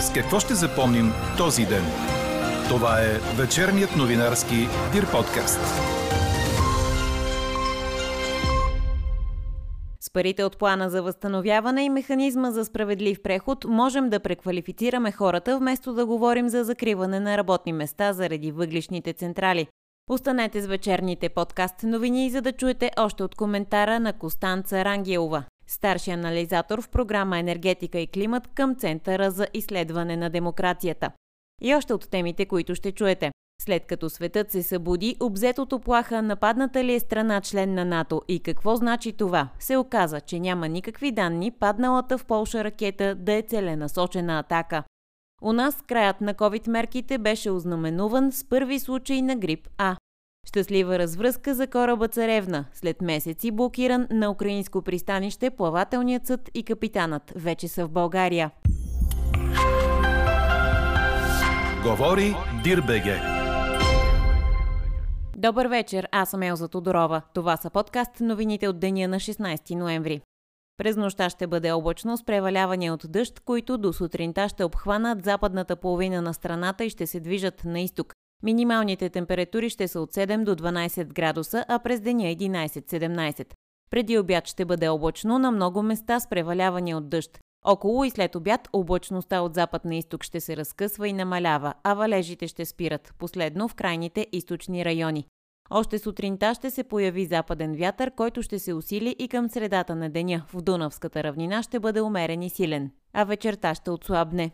С какво ще запомним този ден? Това е вечерният новинарски Дир подкаст. С парите от плана за възстановяване и механизма за справедлив преход можем да преквалифицираме хората, вместо да говорим за закриване на работни места заради въглишните централи. Останете с вечерните подкаст новини, за да чуете още от коментара на Костанца Рангелова, старши анализатор в програма Енергетика и климат към Центъра за изследване на демокрацията. И още от темите, които ще чуете. След като светът се събуди, обзетото плаха нападната ли е страна член на НАТО и какво значи това? Се оказа, че няма никакви данни падналата в Полша ракета да е целенасочена атака. У нас краят на COVID мерките беше ознаменуван с първи случай на грип А. Щастлива развръзка за кораба Царевна. След месеци блокиран на украинско пристанище, плавателният съд и капитанът вече са в България. Говори Дирбеге. Добър вечер, аз съм Елза Тодорова. Това са подкаст новините от деня на 16 ноември. През нощта ще бъде облачно с превалявания от дъжд, които до сутринта ще обхванат западната половина на страната и ще се движат на изток. Минималните температури ще са от 7 до 12 градуса, а през деня 11-17. Преди обяд ще бъде облачно на много места с превалявания от дъжд. Около и след обяд облачността от запад на изток ще се разкъсва и намалява, а валежите ще спират, последно в крайните източни райони. Още сутринта ще се появи западен вятър, който ще се усили и към средата на деня в Дунавската равнина ще бъде умерен и силен, а вечерта ще отслабне.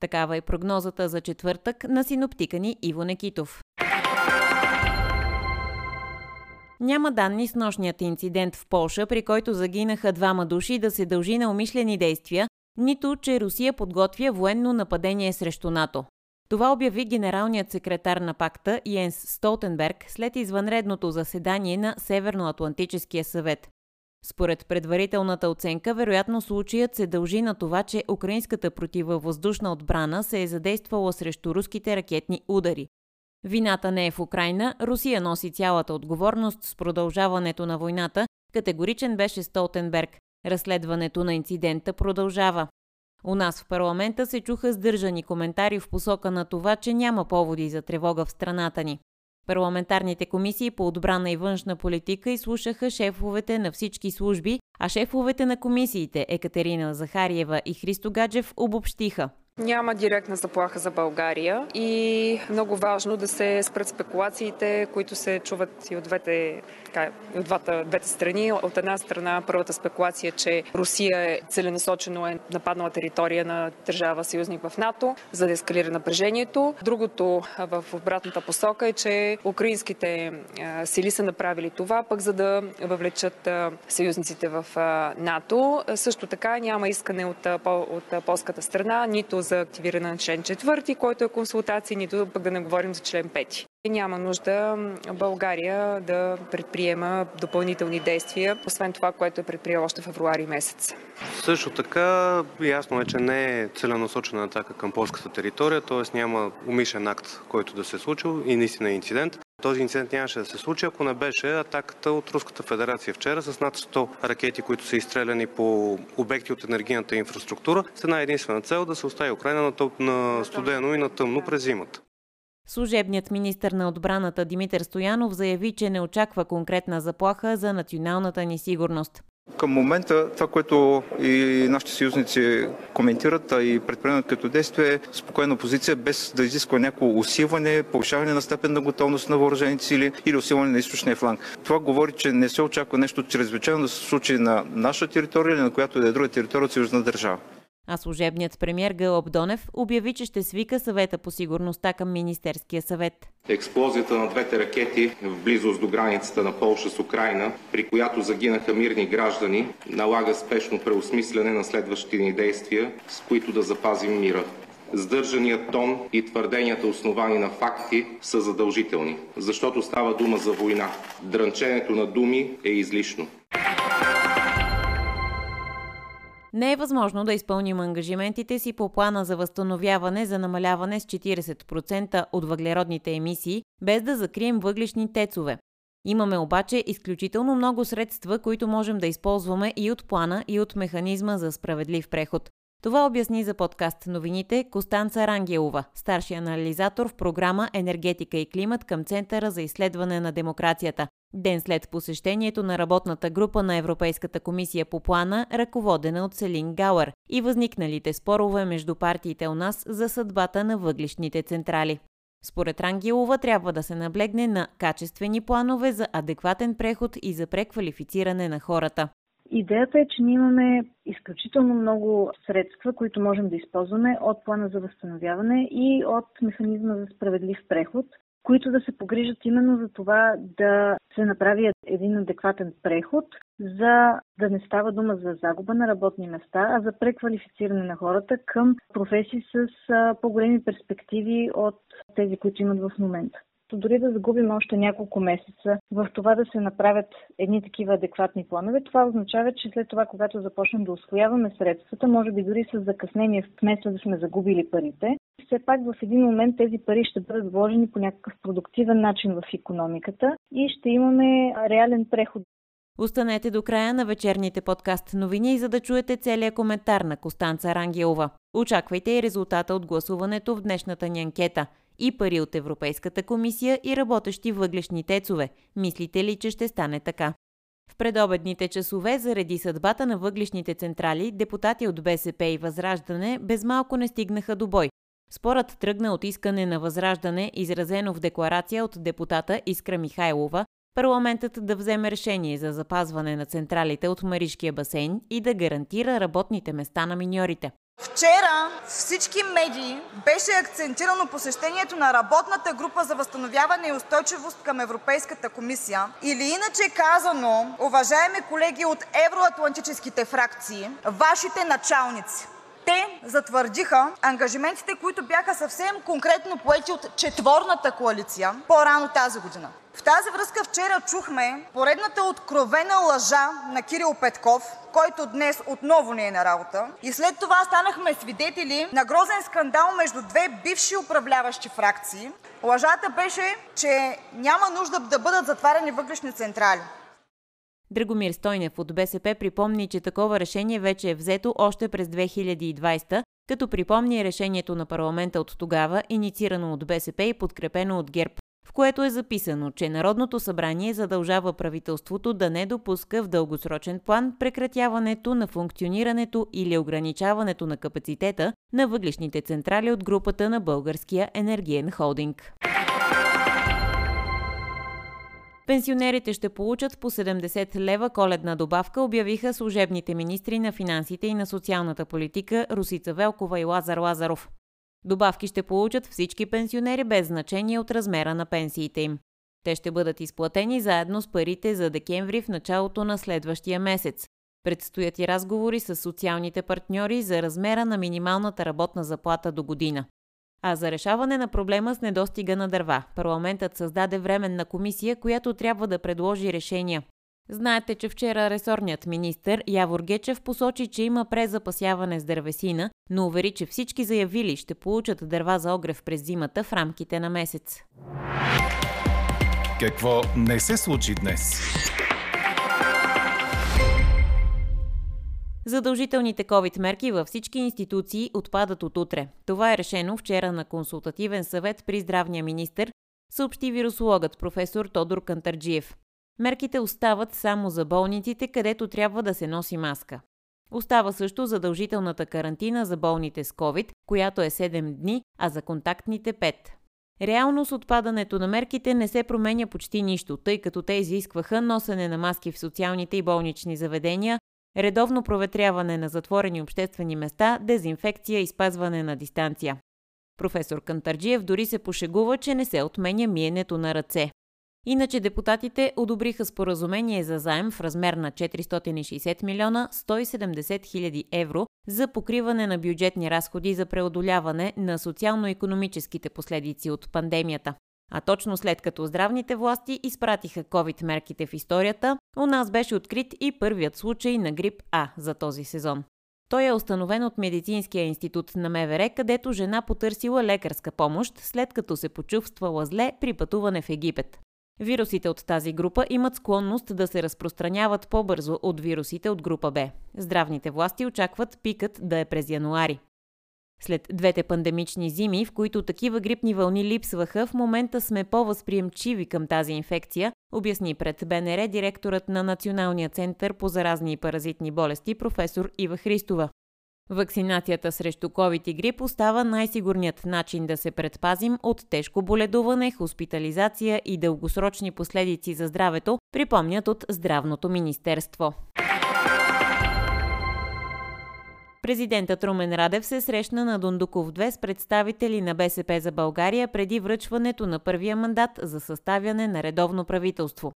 Такава е прогнозата за четвъртък на синоптика ни Иво Некитов. Няма данни с нощният инцидент в Полша, при който загинаха двама души да се дължи на умишлени действия, нито че Русия подготвя военно нападение срещу НАТО. Това обяви генералният секретар на пакта Йенс Столтенберг след извънредното заседание на Северноатлантическия съвет. Според предварителната оценка, вероятно случаят се дължи на това, че украинската противовъздушна отбрана се е задействала срещу руските ракетни удари. Вината не е в Украина, Русия носи цялата отговорност с продължаването на войната, категоричен беше Столтенберг. Разследването на инцидента продължава. У нас в парламента се чуха сдържани коментари в посока на това, че няма поводи за тревога в страната ни. Парламентарните комисии по отбрана и външна политика изслушаха шефовете на всички служби, а шефовете на комисиите Екатерина Захариева и Христо Гаджев обобщиха – няма директна заплаха за България и много важно да се спрат спекулациите, които се чуват и от двете, така, и от двата, двете страни. От една страна първата спекулация, че Русия е целенасочено е нападнала територия на държава съюзник в НАТО, за да ескалира напрежението. Другото в обратната посока е, че украинските сили са направили това, пък за да въвлечат съюзниците в НАТО. Също така няма искане от, от полската страна, нито за активиране на член 4, който е консултации, нито пък да не говорим за член 5. Няма нужда България да предприема допълнителни действия, освен това, което е предприела още февруари месец. Също така, ясно е, че не е целенасочена атака към полската територия, т.е. няма умишен акт, който да се е случил и наистина е инцидент. Този инцидент нямаше да се случи, ако не беше атаката от Руската федерация вчера с над 100 ракети, които са изстреляни по обекти от енергийната инфраструктура с една единствена цел да се остави Украина на, топ, на студено и на тъмно през зимата. Служебният министр на отбраната Димитър Стоянов заяви, че не очаква конкретна заплаха за националната ни сигурност. Към момента това, което и нашите съюзници коментират, а и предприемат като действие е спокойна позиция, без да изисква някакво усилване, повишаване на степен на готовност на въоръжените сили или усилване на източния фланг. Това говори, че не се очаква нещо чрезвичайно да се случи на наша територия или на която и да е друга територия от съюзна държава. А служебният премьер Гълъб Донев обяви, че ще свика съвета по сигурността към Министерския съвет. Експлозията на двете ракети в близост до границата на Полша с Украина, при която загинаха мирни граждани, налага спешно преосмислене на следващите ни действия, с които да запазим мира. Сдържаният тон и твърденията основани на факти са задължителни, защото става дума за война. Дрънченето на думи е излишно. Не е възможно да изпълним ангажиментите си по плана за възстановяване за намаляване с 40% от въглеродните емисии, без да закрием въглишни тецове. Имаме обаче изключително много средства, които можем да използваме и от плана, и от механизма за справедлив преход. Това обясни за подкаст новините Костанца Рангелова, старши анализатор в програма Енергетика и климат към Центъра за изследване на демокрацията. Ден след посещението на работната група на Европейската комисия по плана, ръководена от Селин Гауер и възникналите спорове между партиите у нас за съдбата на въглишните централи. Според Рангелова трябва да се наблегне на качествени планове за адекватен преход и за преквалифициране на хората. Идеята е, че ние имаме изключително много средства, които можем да използваме от плана за възстановяване и от механизма за справедлив преход, които да се погрижат именно за това да се направи един адекватен преход, за да не става дума за загуба на работни места, а за преквалифициране на хората към професии с по-големи перспективи от тези, които имат в момента дори да загубим още няколко месеца в това да се направят едни такива адекватни планове, това означава, че след това, когато започнем да освояваме средствата, може би дори с закъснение, вместо да сме загубили парите, все пак в един момент тези пари ще бъдат вложени по някакъв продуктивен начин в економиката и ще имаме реален преход. Останете до края на вечерните подкаст новини, за да чуете целият коментар на Костанца Рангелова. Очаквайте и резултата от гласуването в днешната ни анкета – и пари от Европейската комисия и работещи въглешни тецове. Мислите ли, че ще стане така? В предобедните часове, заради съдбата на въглишните централи, депутати от БСП и Възраждане без малко не стигнаха до бой. Спорът тръгна от искане на Възраждане, изразено в декларация от депутата Искра Михайлова, парламентът да вземе решение за запазване на централите от Маришкия басейн и да гарантира работните места на миньорите. Вчера всички медии беше акцентирано посещението на работната група за възстановяване и устойчивост към Европейската комисия или иначе казано, уважаеми колеги от евроатлантическите фракции, вашите началници. Те затвърдиха ангажиментите, които бяха съвсем конкретно поети от четворната коалиция по-рано тази година. В тази връзка вчера чухме поредната откровена лъжа на Кирил Петков, който днес отново не е на работа. И след това станахме свидетели на грозен скандал между две бивши управляващи фракции. Лъжата беше, че няма нужда да бъдат затваряни въглишни централи. Драгомир Стойнев от БСП припомни, че такова решение вече е взето още през 2020, като припомни решението на парламента от тогава, инициирано от БСП и подкрепено от ГЕРБ което е записано, че Народното събрание задължава правителството да не допуска в дългосрочен план прекратяването на функционирането или ограничаването на капацитета на въглишните централи от групата на Българския енергиен холдинг. Пенсионерите ще получат по 70 лева коледна добавка, обявиха служебните министри на финансите и на социалната политика Русица Велкова и Лазар Лазаров. Добавки ще получат всички пенсионери без значение от размера на пенсиите им. Те ще бъдат изплатени заедно с парите за декември в началото на следващия месец. Предстоят и разговори с социалните партньори за размера на минималната работна заплата до година. А за решаване на проблема с недостига на дърва, парламентът създаде временна комисия, която трябва да предложи решения. Знаете, че вчера ресорният министр Явор Гечев посочи, че има презапасяване с дървесина, но увери, че всички заявили ще получат дърва за огрев през зимата в рамките на месец. Какво не се случи днес? Задължителните COVID мерки във всички институции отпадат от утре. Това е решено вчера на консултативен съвет при здравния министр, съобщи вирусологът професор Тодор Кантарджиев. Мерките остават само за болниците, където трябва да се носи маска. Остава също задължителната карантина за болните с COVID, която е 7 дни, а за контактните 5. Реално с отпадането на мерките не се променя почти нищо, тъй като те изискваха носене на маски в социалните и болнични заведения, редовно проветряване на затворени обществени места, дезинфекция и спазване на дистанция. Професор Кантарджиев дори се пошегува, че не се отменя миенето на ръце. Иначе депутатите одобриха споразумение за заем в размер на 460 милиона 170 хиляди евро за покриване на бюджетни разходи за преодоляване на социално-економическите последици от пандемията. А точно след като здравните власти изпратиха COVID-мерките в историята, у нас беше открит и първият случай на грип А за този сезон. Той е установен от Медицинския институт на МВР, където жена потърсила лекарска помощ, след като се почувствала зле при пътуване в Египет. Вирусите от тази група имат склонност да се разпространяват по-бързо от вирусите от група Б. Здравните власти очакват пикът да е през януари. След двете пандемични зими, в които такива грипни вълни липсваха, в момента сме по-възприемчиви към тази инфекция, обясни пред БНР директорът на Националния център по заразни и паразитни болести професор Ива Христова. Вакцинацията срещу COVID и грип остава най-сигурният начин да се предпазим от тежко боледуване, хоспитализация и дългосрочни последици за здравето, припомнят от Здравното министерство. Президентът Румен Радев се срещна на Дундуков 2 с представители на БСП за България преди връчването на първия мандат за съставяне на редовно правителство.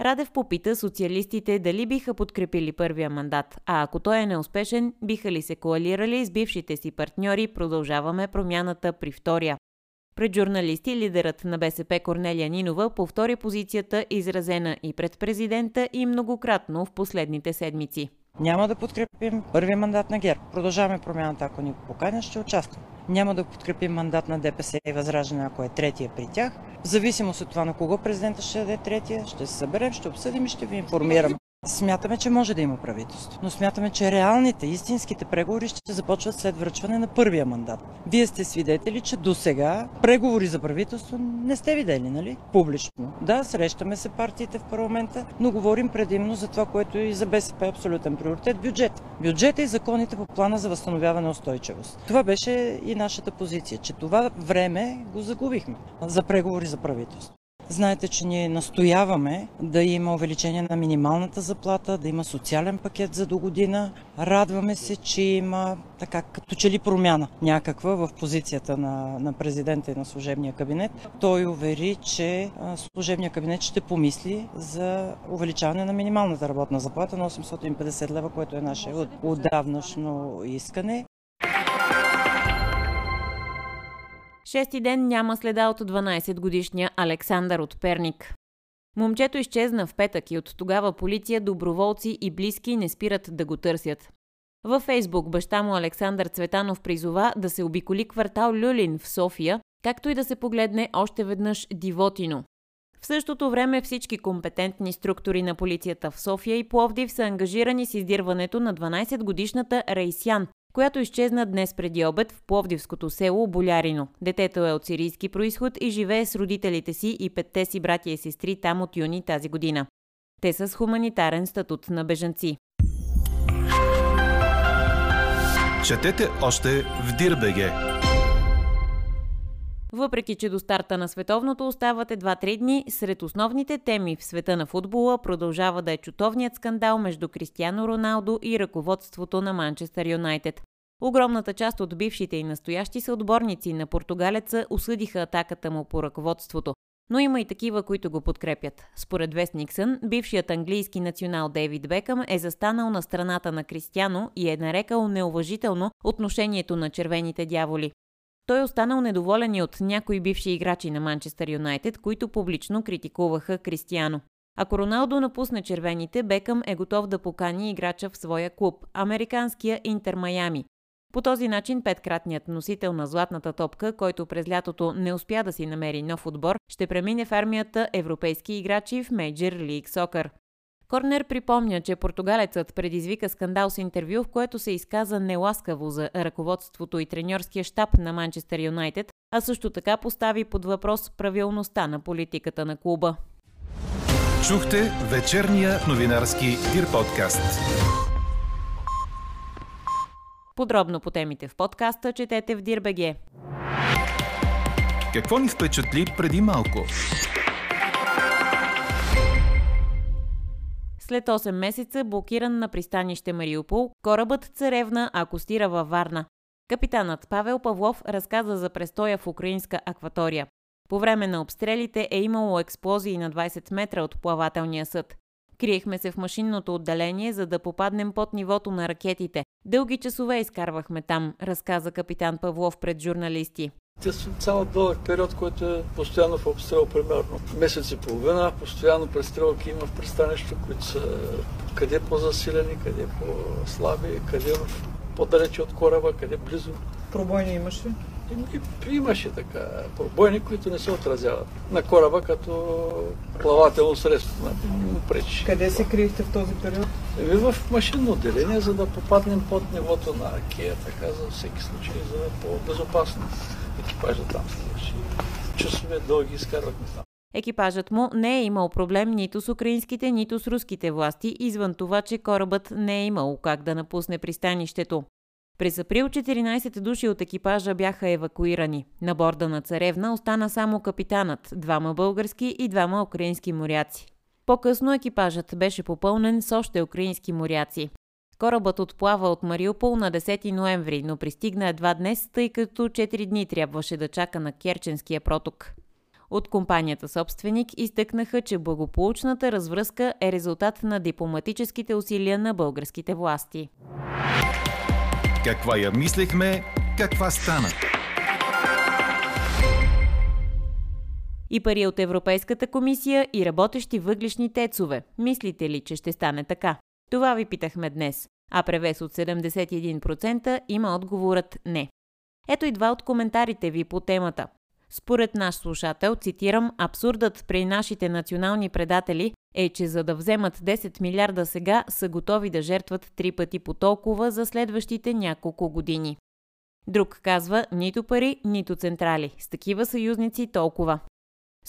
Радев попита социалистите дали биха подкрепили първия мандат, а ако той е неуспешен, биха ли се коалирали с бившите си партньори Продължаваме промяната при втория. Пред журналисти лидерът на БСП Корнелия Нинова повтори позицията, изразена и пред президента и многократно в последните седмици. Няма да подкрепим първи мандат на ГЕРБ. Продължаваме промяната, ако ни поканя, ще участвам. Няма да подкрепим мандат на ДПС и Възраждане, ако е третия при тях. В зависимост от това на кого президента ще даде третия, ще се съберем, ще обсъдим и ще ви информирам. Смятаме, че може да има правителство, но смятаме, че реалните, истинските преговори ще започват след връчване на първия мандат. Вие сте свидетели, че до сега преговори за правителство не сте видели, нали? Публично. Да, срещаме се партиите в парламента, но говорим предимно за това, което и за БСП е абсолютен приоритет – бюджет. Бюджета и законите по плана за възстановяване устойчивост. Това беше и нашата позиция, че това време го загубихме за преговори за правителство. Знаете, че ние настояваме да има увеличение на минималната заплата, да има социален пакет за до година. Радваме се, че има така като че ли промяна някаква в позицията на, на президента и на служебния кабинет. Той увери, че служебния кабинет ще помисли за увеличаване на минималната работна заплата на 850 лева, което е наше отдавнашно искане. Шести ден няма следа от 12-годишния Александър от Перник. Момчето изчезна в петък и от тогава полиция, доброволци и близки не спират да го търсят. Във Фейсбук баща му Александър Цветанов призова да се обиколи квартал Люлин в София, както и да се погледне още веднъж Дивотино. В същото време всички компетентни структури на полицията в София и Пловдив са ангажирани с издирването на 12-годишната Рейсян, която изчезна днес преди обед в Пловдивското село Болярино. Детето е от сирийски происход и живее с родителите си и петте си братя и сестри там от юни тази година. Те са с хуманитарен статут на бежанци. Четете още в Дирбеге. Въпреки, че до старта на световното остават едва три дни, сред основните теми в света на футбола продължава да е чутовният скандал между Кристиано Роналдо и ръководството на Манчестър Юнайтед. Огромната част от бившите и настоящи съотборници на португалеца осъдиха атаката му по ръководството, но има и такива, които го подкрепят. Според Вестниксън, бившият английски национал Дейвид Бекъм е застанал на страната на Кристиано и е нарекал неуважително отношението на червените дяволи. Той е останал недоволен и от някои бивши играчи на Манчестър Юнайтед, които публично критикуваха Кристиано. Ако Роналдо напусне червените, Бекъм е готов да покани играча в своя клуб – американския Интер Майами. По този начин петкратният носител на златната топка, който през лятото не успя да си намери нов отбор, ще премине в армията европейски играчи в Мейджор Лиг Сокър. Корнер припомня, че португалецът предизвика скандал с интервю, в което се изказа неласкаво за ръководството и треньорския щаб на Манчестър Юнайтед, а също така постави под въпрос правилността на политиката на клуба. Чухте вечерния новинарски Дир подкаст. Подробно по темите в подкаста четете в Дирбеге. Какво ни впечатли преди малко? След 8 месеца, блокиран на пристанище Мариупол, корабът Царевна акостира във Варна. Капитанът Павел Павлов разказа за престоя в украинска акватория. По време на обстрелите е имало експлозии на 20 метра от плавателния съд. Криехме се в машинното отделение, за да попаднем под нивото на ракетите. Дълги часове изкарвахме там, разказа капитан Павлов пред журналисти. Те са цял дълъг период, който е постоянно в обстрел, примерно месец и половина. Постоянно престрелки има в пристанището, които са къде по-засилени, къде по-слаби, къде по-далече от кораба, къде близо. Пробойни имаш ли? Имаше така пробойни, които не се отразяват на кораба като плавателно средство. Му пречи. Къде се криехте в този период? Еми в машинно отделение, за да попаднем под нивото на Акея, така за всеки случай, за по-безопасно. Екипажа там ставаше. Часове дълги изкарвахме там. Екипажът му не е имал проблем нито с украинските, нито с руските власти, извън това, че корабът не е имал как да напусне пристанището. През април 14 души от екипажа бяха евакуирани. На борда на Царевна остана само капитанът, двама български и двама украински моряци. По-късно екипажът беше попълнен с още украински моряци. Корабът отплава от Мариупол на 10 ноември, но пристигна едва днес, тъй като 4 дни трябваше да чака на Керченския проток. От компанията собственик изтъкнаха, че благополучната развръзка е резултат на дипломатическите усилия на българските власти. Каква я мислехме, каква стана? И пари от Европейската комисия и работещи въглишни тецове. Мислите ли, че ще стане така? Това ви питахме днес. А превес от 71% има отговорът не. Ето и два от коментарите ви по темата. Според наш слушател, цитирам, абсурдът при нашите национални предатели е, че за да вземат 10 милиарда сега, са готови да жертват три пъти по толкова за следващите няколко години. Друг казва, нито пари, нито централи. С такива съюзници толкова.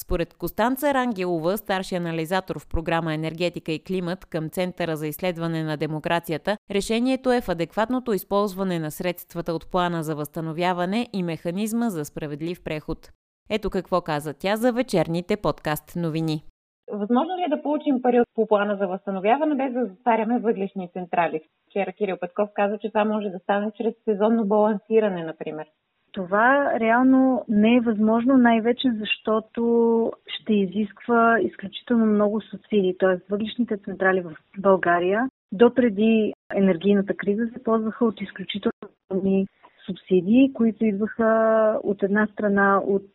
Според Костанца Рангелова, старши анализатор в програма Енергетика и климат към Центъра за изследване на демокрацията, решението е в адекватното използване на средствата от плана за възстановяване и механизма за справедлив преход. Ето какво каза тя за вечерните подкаст новини. Възможно ли е да получим пари по плана за възстановяване без да затваряме въглешни централи? Вчера Кирил Петков каза, че това може да стане чрез сезонно балансиране, например. Това реално не е възможно, най-вече защото ще изисква изключително много субсидии. Т.е. въглишните централи в България до преди енергийната криза се ползваха от изключителни субсидии, които идваха от една страна от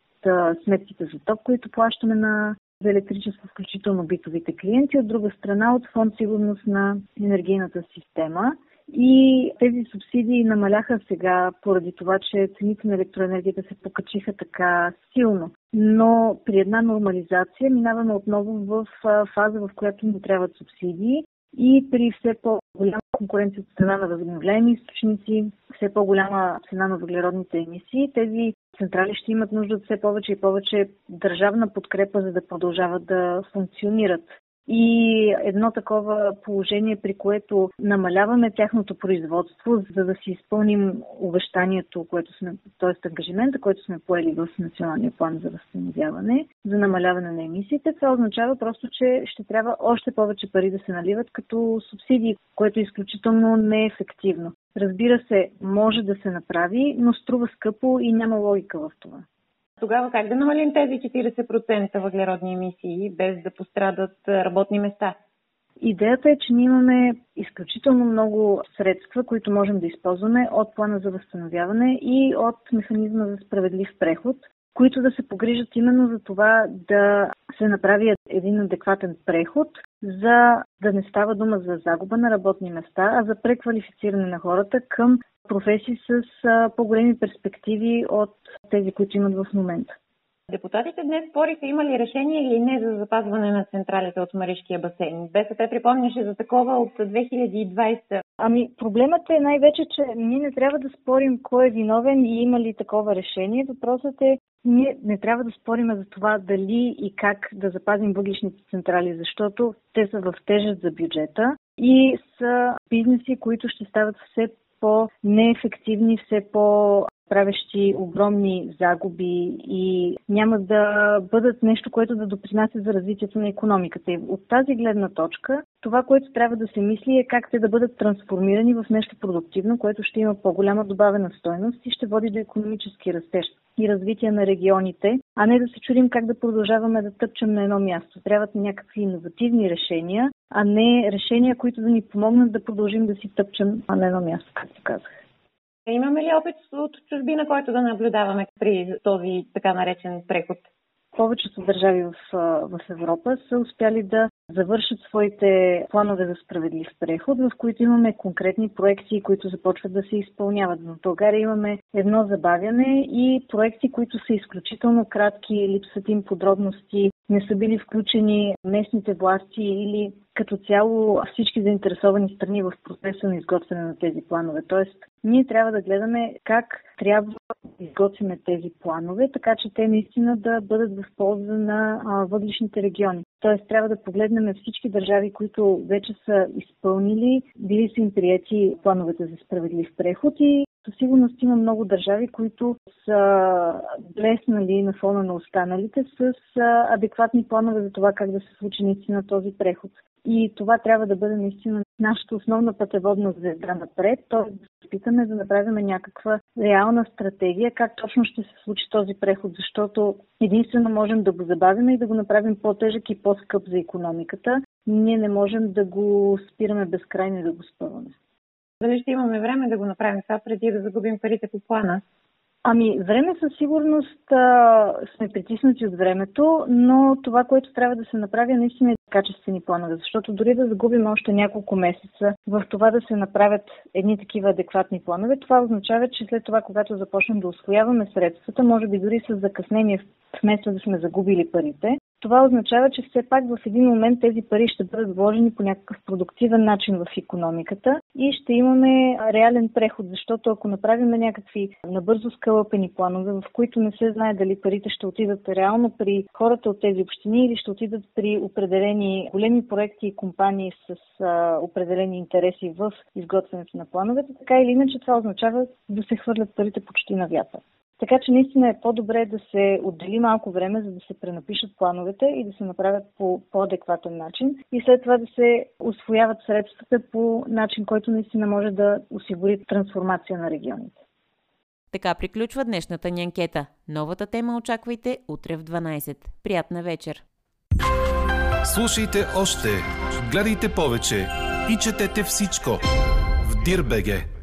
сметките за топ, които плащаме на за електричество, включително битовите клиенти, от друга страна от фонд сигурност на енергийната система. И тези субсидии намаляха сега поради това, че цените на електроенергията се покачиха така силно. Но при една нормализация минаваме отново в фаза, в която ни трябват субсидии и при все по-голяма конкуренция от цена на възобновяеми източници, все по-голяма цена на въглеродните емисии, тези централи ще имат нужда от все повече и повече държавна подкрепа, за да продължават да функционират. И едно такова положение, при което намаляваме тяхното производство, за да си изпълним обещанието, което сме, т.е. ангажимента, който сме поели в Националния план за възстановяване, за намаляване на емисиите, това означава просто, че ще трябва още повече пари да се наливат като субсидии, което е изключително неефективно. Разбира се, може да се направи, но струва скъпо и няма логика в това. Тогава как да намалим тези 40% въглеродни емисии, без да пострадат работни места? Идеята е, че ние имаме изключително много средства, които можем да използваме от плана за възстановяване и от механизма за справедлив преход, които да се погрижат именно за това да се направи един адекватен преход, за да не става дума за загуба на работни места, а за преквалифициране на хората към професии с по-големи перспективи от тези, които имат в момента. Депутатите днес спориха има ли решение или не за запазване на централите от Маришкия басейн. БСП припомняше за такова от 2020. Ами проблемът е най-вече, че ние не трябва да спорим кой е виновен и има ли такова решение. Въпросът е, ние не трябва да спорим за това дали и как да запазим въглишните централи, защото те са в тежест за бюджета и са бизнеси, които ще стават все по-неефективни, все по правещи огромни загуби и няма да бъдат нещо, което да допринася за развитието на економиката. И от тази гледна точка, това, което трябва да се мисли е как те да бъдат трансформирани в нещо продуктивно, което ще има по-голяма добавена стойност и ще води до економически растеж и развитие на регионите, а не да се чудим как да продължаваме да тъпчем на едно място. Трябват някакви иновативни решения, а не решения, които да ни помогнат да продължим да си тъпчем на едно място, както казах. Имаме ли опит от чужбина, който да наблюдаваме при този така наречен преход? Повечето държави в, в Европа са успяли да завършат своите планове за справедлив преход, в които имаме конкретни проекти, които започват да се изпълняват. В България имаме едно забавяне и проекти, които са изключително кратки, липсват им подробности, не са били включени местните власти или като цяло всички заинтересовани страни в процеса на изготвяне на тези планове. Тоест, ние трябва да гледаме как трябва да изготвяме тези планове, така че те наистина да бъдат в полза на въглишните региони. Тоест, трябва да погледнем всички държави, които вече са изпълнили, били са им прияти плановете за справедлив преход и със сигурност има много държави, които са блеснали на фона на останалите с адекватни планове за това как да се случи наистина този преход. И това трябва да бъде наистина нашата основна пътеводна звезда напред, т.е. да се опитаме да направим някаква реална стратегия как точно ще се случи този преход, защото единствено можем да го забавим и да го направим по-тежък и по-скъп за економиката. Ние не можем да го спираме безкрайно и да го спъваме. Дали ще имаме време да го направим това преди да загубим парите по плана? Ами, време със сигурност а, сме притиснати от времето, но това, което трябва да се направи е наистина качествени планове, защото дори да загубим още няколко месеца в това да се направят едни такива адекватни планове, това означава, че след това, когато започнем да освояваме средствата, може би дори с закъснение, вместо да сме загубили парите, това означава, че все пак в един момент тези пари ще бъдат вложени по някакъв продуктивен начин в економиката и ще имаме реален преход, защото ако направим някакви набързо скълъпени планове, в които не се знае дали парите ще отидат реално при хората от тези общини или ще отидат при определени големи проекти и компании с а, определени интереси в изготвянето на плановете, така или иначе това означава да се хвърлят парите почти на вятър. Така че наистина е по-добре да се отдели малко време, за да се пренапишат плановете и да се направят по по-адекватен начин и след това да се освояват средствата по начин, който наистина може да осигури трансформация на регионите. Така приключва днешната ни анкета. Новата тема очаквайте утре в 12. Приятна вечер! Слушайте още, гледайте повече и четете всичко в Дирбеге.